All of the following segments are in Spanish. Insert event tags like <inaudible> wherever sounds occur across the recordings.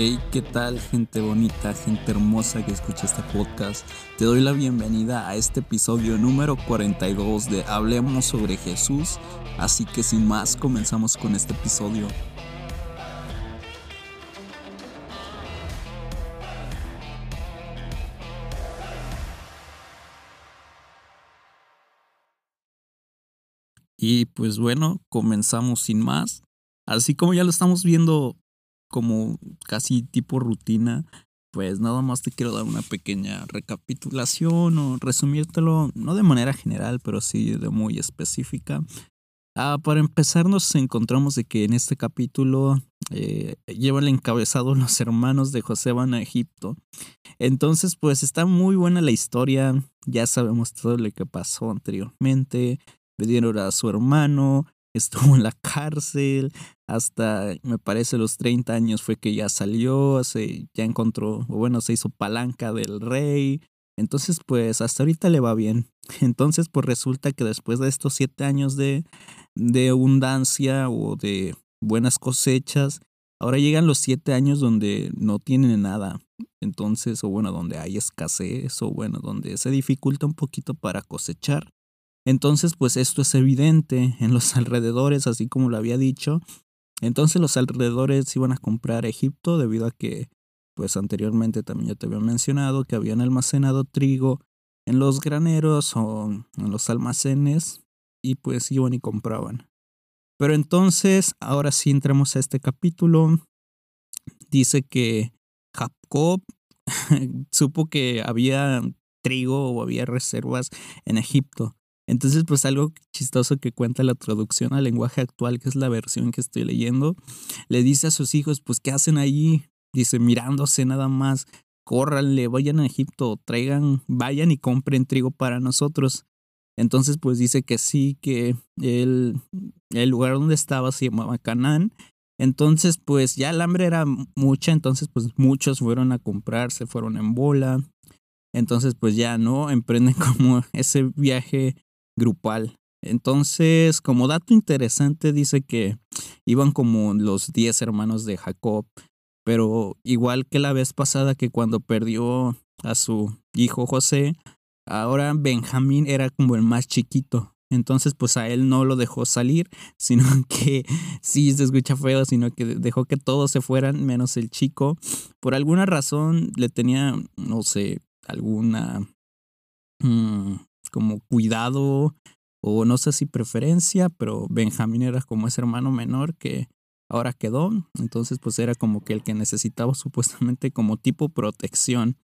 Hey, ¿qué tal gente bonita, gente hermosa que escucha este podcast? Te doy la bienvenida a este episodio número 42 de Hablemos sobre Jesús, así que sin más comenzamos con este episodio. Y pues bueno, comenzamos sin más. Así como ya lo estamos viendo como casi tipo rutina, pues nada más te quiero dar una pequeña recapitulación o resumírtelo, no de manera general, pero sí de muy específica. Ah, para empezar, nos encontramos de que en este capítulo eh, lleva el encabezado los hermanos de José van a Egipto. Entonces, pues está muy buena la historia. Ya sabemos todo lo que pasó anteriormente. Pidieron a su hermano, estuvo en la cárcel, hasta me parece los 30 años fue que ya salió, se, ya encontró, o bueno, se hizo palanca del rey. Entonces, pues hasta ahorita le va bien. <laughs> Entonces, pues resulta que después de estos siete años de, de abundancia o de buenas cosechas, ahora llegan los siete años donde no tienen nada. Entonces, o bueno, donde hay escasez, o bueno, donde se dificulta un poquito para cosechar. Entonces, pues esto es evidente en los <laughs> alrededores, así como lo había dicho. Entonces los alrededores iban a comprar Egipto debido a que, pues anteriormente también ya te había mencionado que habían almacenado trigo en los graneros o en los almacenes y pues iban y compraban. Pero entonces, ahora sí entramos a este capítulo. Dice que Jacob <laughs> supo que había trigo o había reservas en Egipto. Entonces, pues algo chistoso que cuenta la traducción al lenguaje actual, que es la versión que estoy leyendo, le dice a sus hijos, pues, ¿qué hacen allí? Dice, mirándose nada más, córranle, vayan a Egipto, traigan, vayan y compren trigo para nosotros. Entonces, pues dice que sí, que el, el lugar donde estaba se llamaba Canaán. Entonces, pues ya el hambre era mucha, entonces pues muchos fueron a comprar, se fueron en bola. Entonces, pues ya, ¿no? Emprenden <laughs> como ese viaje grupal. Entonces, como dato interesante, dice que iban como los 10 hermanos de Jacob, pero igual que la vez pasada que cuando perdió a su hijo José, ahora Benjamín era como el más chiquito. Entonces, pues a él no lo dejó salir, <laughs> sino que <laughs> sí se escucha feo, sino que dejó que todos se fueran, menos el chico. Por alguna razón le tenía, no sé, alguna mm, como cuidado o no sé si preferencia, pero Benjamín era como ese hermano menor que ahora quedó, entonces pues era como que el que necesitaba <laughs> supuestamente como tipo protección.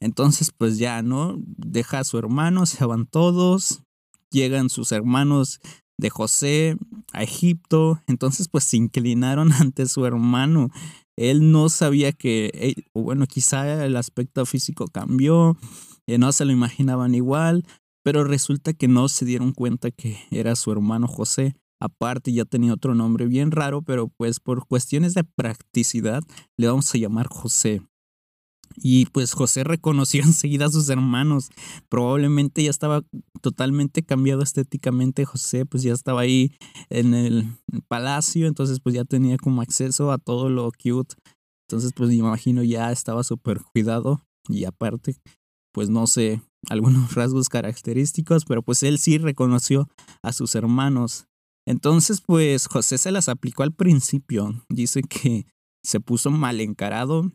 Entonces pues ya, ¿no? Deja a su hermano, se van todos, llegan sus hermanos de José a Egipto, entonces pues se inclinaron <laughs> ante su hermano. Él no sabía que, o bueno, quizá el aspecto físico cambió, eh, no se lo imaginaban igual, pero resulta que no se dieron cuenta que era su hermano José. Aparte ya tenía otro nombre bien raro, pero pues por cuestiones de practicidad le vamos a llamar José. Y pues José <laughs> reconoció enseguida a sus hermanos. Probablemente ya estaba totalmente cambiado estéticamente. José pues ya estaba ahí en el palacio, entonces pues ya tenía como acceso a todo lo cute. Entonces pues me imagino ya estaba súper cuidado y aparte pues no sé, algunos <laughs> rasgos característicos, pero pues él sí reconoció a sus hermanos. Entonces, pues José se las aplicó al principio. Dice que se puso mal encarado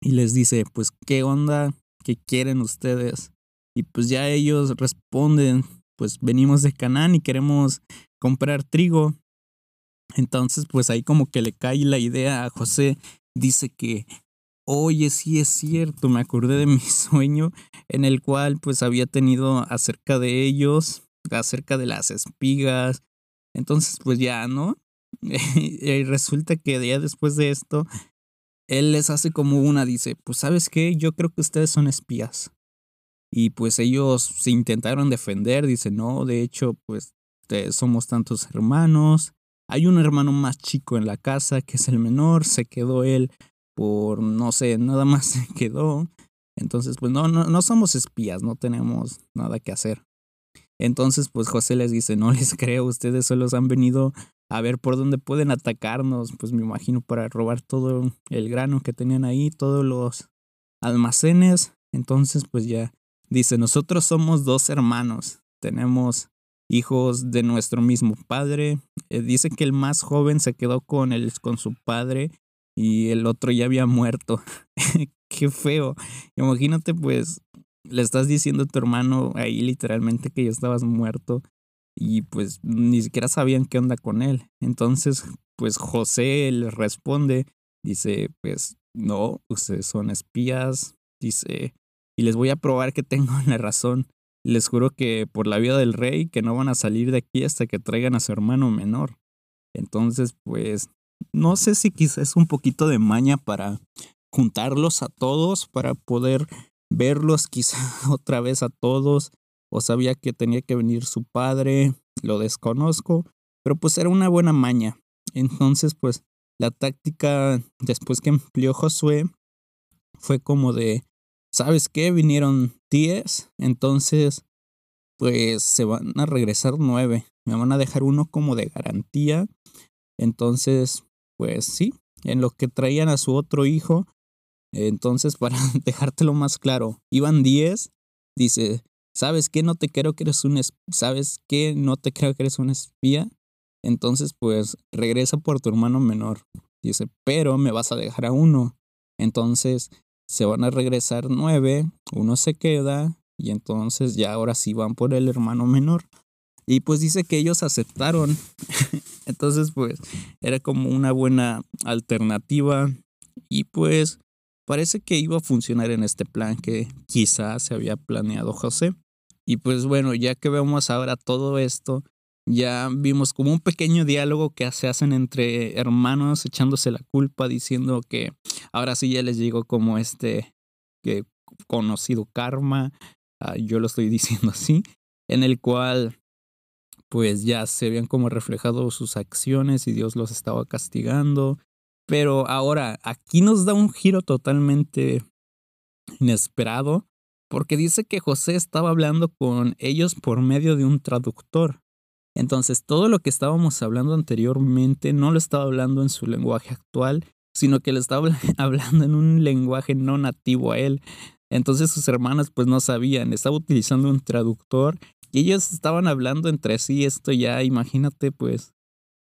y les dice, pues, ¿qué onda? ¿Qué quieren ustedes? Y pues ya ellos responden, pues venimos de Canaán y queremos comprar trigo. Entonces, pues ahí como que le cae la idea a José. Dice que oye, sí es cierto, me acordé de mi <laughs> sueño en el cual pues había tenido acerca de ellos, acerca de las espigas. Entonces pues ya, ¿no? <laughs> y resulta que ya después de esto, él les hace como una, dice, pues sabes qué, yo creo que ustedes son espías. Y pues ellos se intentaron defender, dice, no, de hecho, pues somos tantos hermanos. Hay un hermano más chico en la casa que es el menor, se quedó él por, no sé, nada más se <laughs> quedó. Entonces, pues no, no, no somos espías, no tenemos nada que hacer. Entonces, pues José les dice, no les <laughs> creo, ustedes solo han venido a ver por dónde pueden atacarnos, pues me imagino para robar todo el grano que tenían ahí, todos los almacenes. Entonces, pues ya dice, nosotros somos dos hermanos, tenemos hijos de nuestro mismo padre. Eh, dice que el más joven se quedó con, el, con su padre y el otro ya había muerto. <laughs> Qué feo. Imagínate, pues, le estás diciendo a tu hermano ahí literalmente que ya estabas muerto y pues ni siquiera sabían qué onda con él. Entonces, pues José le responde, dice, pues no, ustedes son espías, dice, y les voy a probar que tengo <laughs> la razón. Les juro que por la vida del rey que no van a salir de aquí hasta que traigan a su hermano menor. Entonces, pues, no sé si quizás un poquito de maña para juntarlos a todos, para poder verlos quizá <laughs> otra vez a todos, o sabía que tenía que venir su padre, lo desconozco, pero pues era una buena maña. Entonces, pues la táctica después que empleó Josué fue como de, ¿sabes qué? Vinieron 10, entonces pues se van a regresar 9, me van a dejar uno como de garantía. Entonces, pues sí, en lo que traían a su otro hijo, entonces, <laughs> para dejártelo más claro, iban 10, dice, ¿sabes qué? No te creo que eres un ¿sabes qué? No te creo que eres un espía. Entonces, pues regresa por tu hermano menor. Dice, pero me vas a dejar a uno. Entonces, se van a regresar nueve, uno se queda y entonces ya ahora sí van por el hermano menor. Y pues dice que ellos aceptaron. <laughs> entonces, pues era como una buena alternativa. Y pues Parece que iba a funcionar en este plan que quizás se había planeado José. Y pues bueno, ya que vemos ahora todo esto, ya vimos como un pequeño diálogo que se hacen entre hermanos echándose la culpa, diciendo que ahora sí ya les llegó como este que conocido karma, ah, yo lo estoy <laughs> diciendo así, en el cual pues ya se habían como reflejado sus acciones y Dios los estaba castigando pero ahora, aquí nos da un giro totalmente inesperado, porque dice que José estaba hablando con ellos por medio de un traductor. Entonces, todo lo que estábamos hablando anteriormente no lo estaba hablando en su lenguaje actual, sino que le estaba <laughs> hablando en un lenguaje no nativo a él. Entonces sus hermanas pues no sabían, estaba utilizando un traductor y ellos estaban hablando entre sí, esto ya, imagínate pues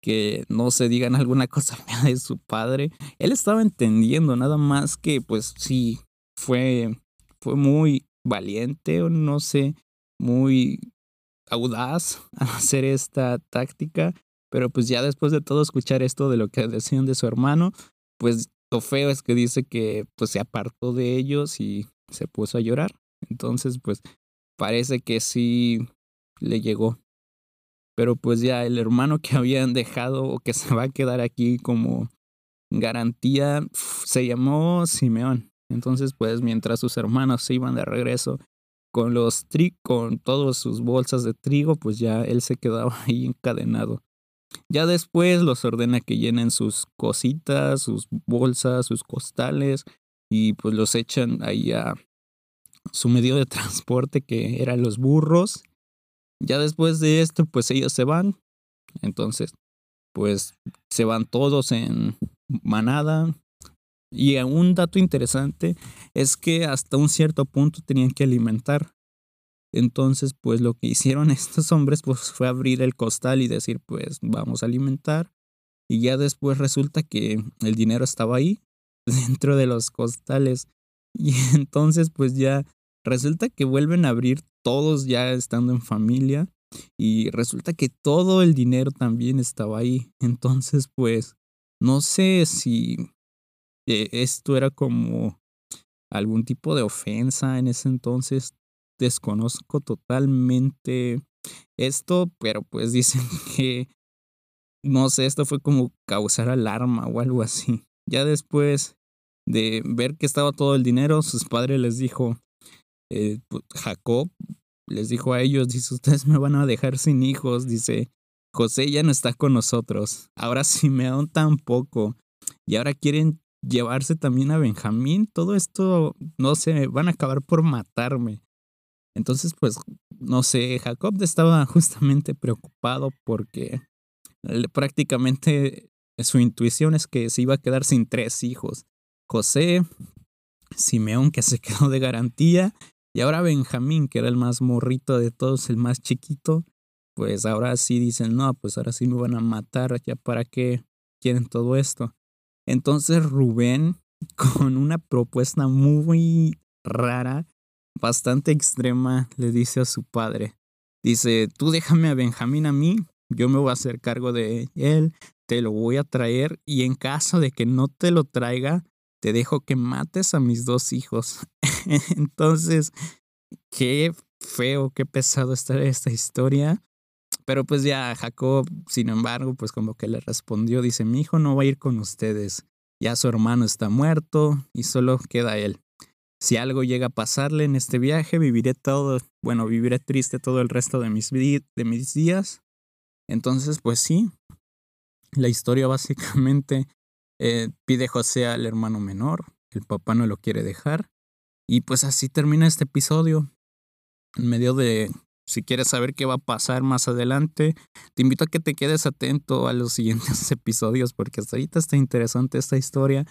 que no se digan alguna <laughs> cosa de su padre. Él estaba entendiendo nada más que pues sí, fue, fue muy valiente o no sé, muy audaz <laughs> a hacer esta táctica. Pero pues ya después de todo escuchar esto de lo que decían de su hermano, pues lo feo es que dice que pues se apartó de ellos y se puso a llorar. Entonces pues parece que sí le llegó pero pues ya el hermano que <laughs> habían dejado o que se va a quedar aquí como garantía se llamó Simeón. Entonces, pues mientras sus hermanos se iban de regreso con los tri con todas sus bolsas de trigo, pues ya él se quedaba <laughs> ahí encadenado. Ya después los ordena que llenen sus cositas, sus bolsas, sus costales y pues los echan ahí a su medio de transporte que eran los burros ya después de esto, pues ellos se van. Entonces, pues se van todos en manada. Y un dato interesante es que hasta un cierto punto tenían que alimentar. Entonces, pues lo que hicieron <laughs> estos hombres pues, fue abrir el costal y decir, pues vamos a alimentar. Y ya después resulta que el dinero estaba ahí, <laughs> dentro de los costales. Y <laughs> entonces, pues ya resulta que vuelven a abrir todos ya estando en familia y resulta que todo el dinero también estaba ahí. Entonces, pues, no sé si eh, esto era como algún tipo de ofensa en ese entonces. Desconozco totalmente esto, pero pues dicen <laughs> que, no sé, esto fue como causar alarma o algo así. Ya después de ver que estaba todo el dinero, sus padres les dijo, eh, Jacob les dijo a ellos, dice, ustedes me van a dejar sin hijos, dice, José ya no está con nosotros, ahora Simeón tampoco, y ahora quieren llevarse también a Benjamín, todo esto, no sé, van a acabar por matarme. Entonces, pues, no sé, Jacob estaba justamente preocupado porque prácticamente su intuición es que se iba a quedar sin tres hijos. José, Simeón, que se <laughs> quedó de garantía, y ahora Benjamín, que era el más morrito de todos, el más chiquito, pues ahora sí dicen, no, pues ahora sí me van a matar, ya para qué quieren todo esto. Entonces Rubén, <laughs> con una propuesta muy rara, bastante extrema, le dice a su padre, dice, tú déjame a Benjamín a mí, yo me voy a hacer cargo de él, te lo voy a traer y en caso de que no te lo traiga, te dejo que mates a mis dos hijos. <laughs> Entonces, qué feo, qué pesado está esta historia. Pero pues ya Jacob, sin embargo, pues como que le respondió, dice, mi hijo no va a ir con ustedes, ya su hermano está muerto y solo queda él. Si algo llega a pasarle en este viaje, viviré todo, bueno, viviré triste todo el resto de mis, de mis días. Entonces, pues sí, la historia básicamente eh, pide José al hermano menor, el papá no lo quiere dejar. Y pues así termina este episodio. En medio de si quieres saber qué va a pasar más adelante, te invito a que te quedes atento a los <laughs> siguientes episodios porque hasta ahorita está interesante esta historia.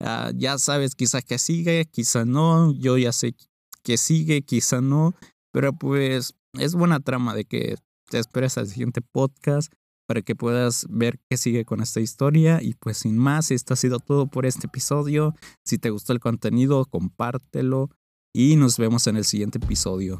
Ah, ya sabes quizá que sigue, quizá no, yo ya sé que sigue, quizá no, pero pues es buena trama de que te esperes al siguiente podcast para que puedas ver qué sigue con esta historia. Y pues sin más, esto ha sido todo por este episodio. Si te gustó el contenido, compártelo y nos vemos en el siguiente episodio.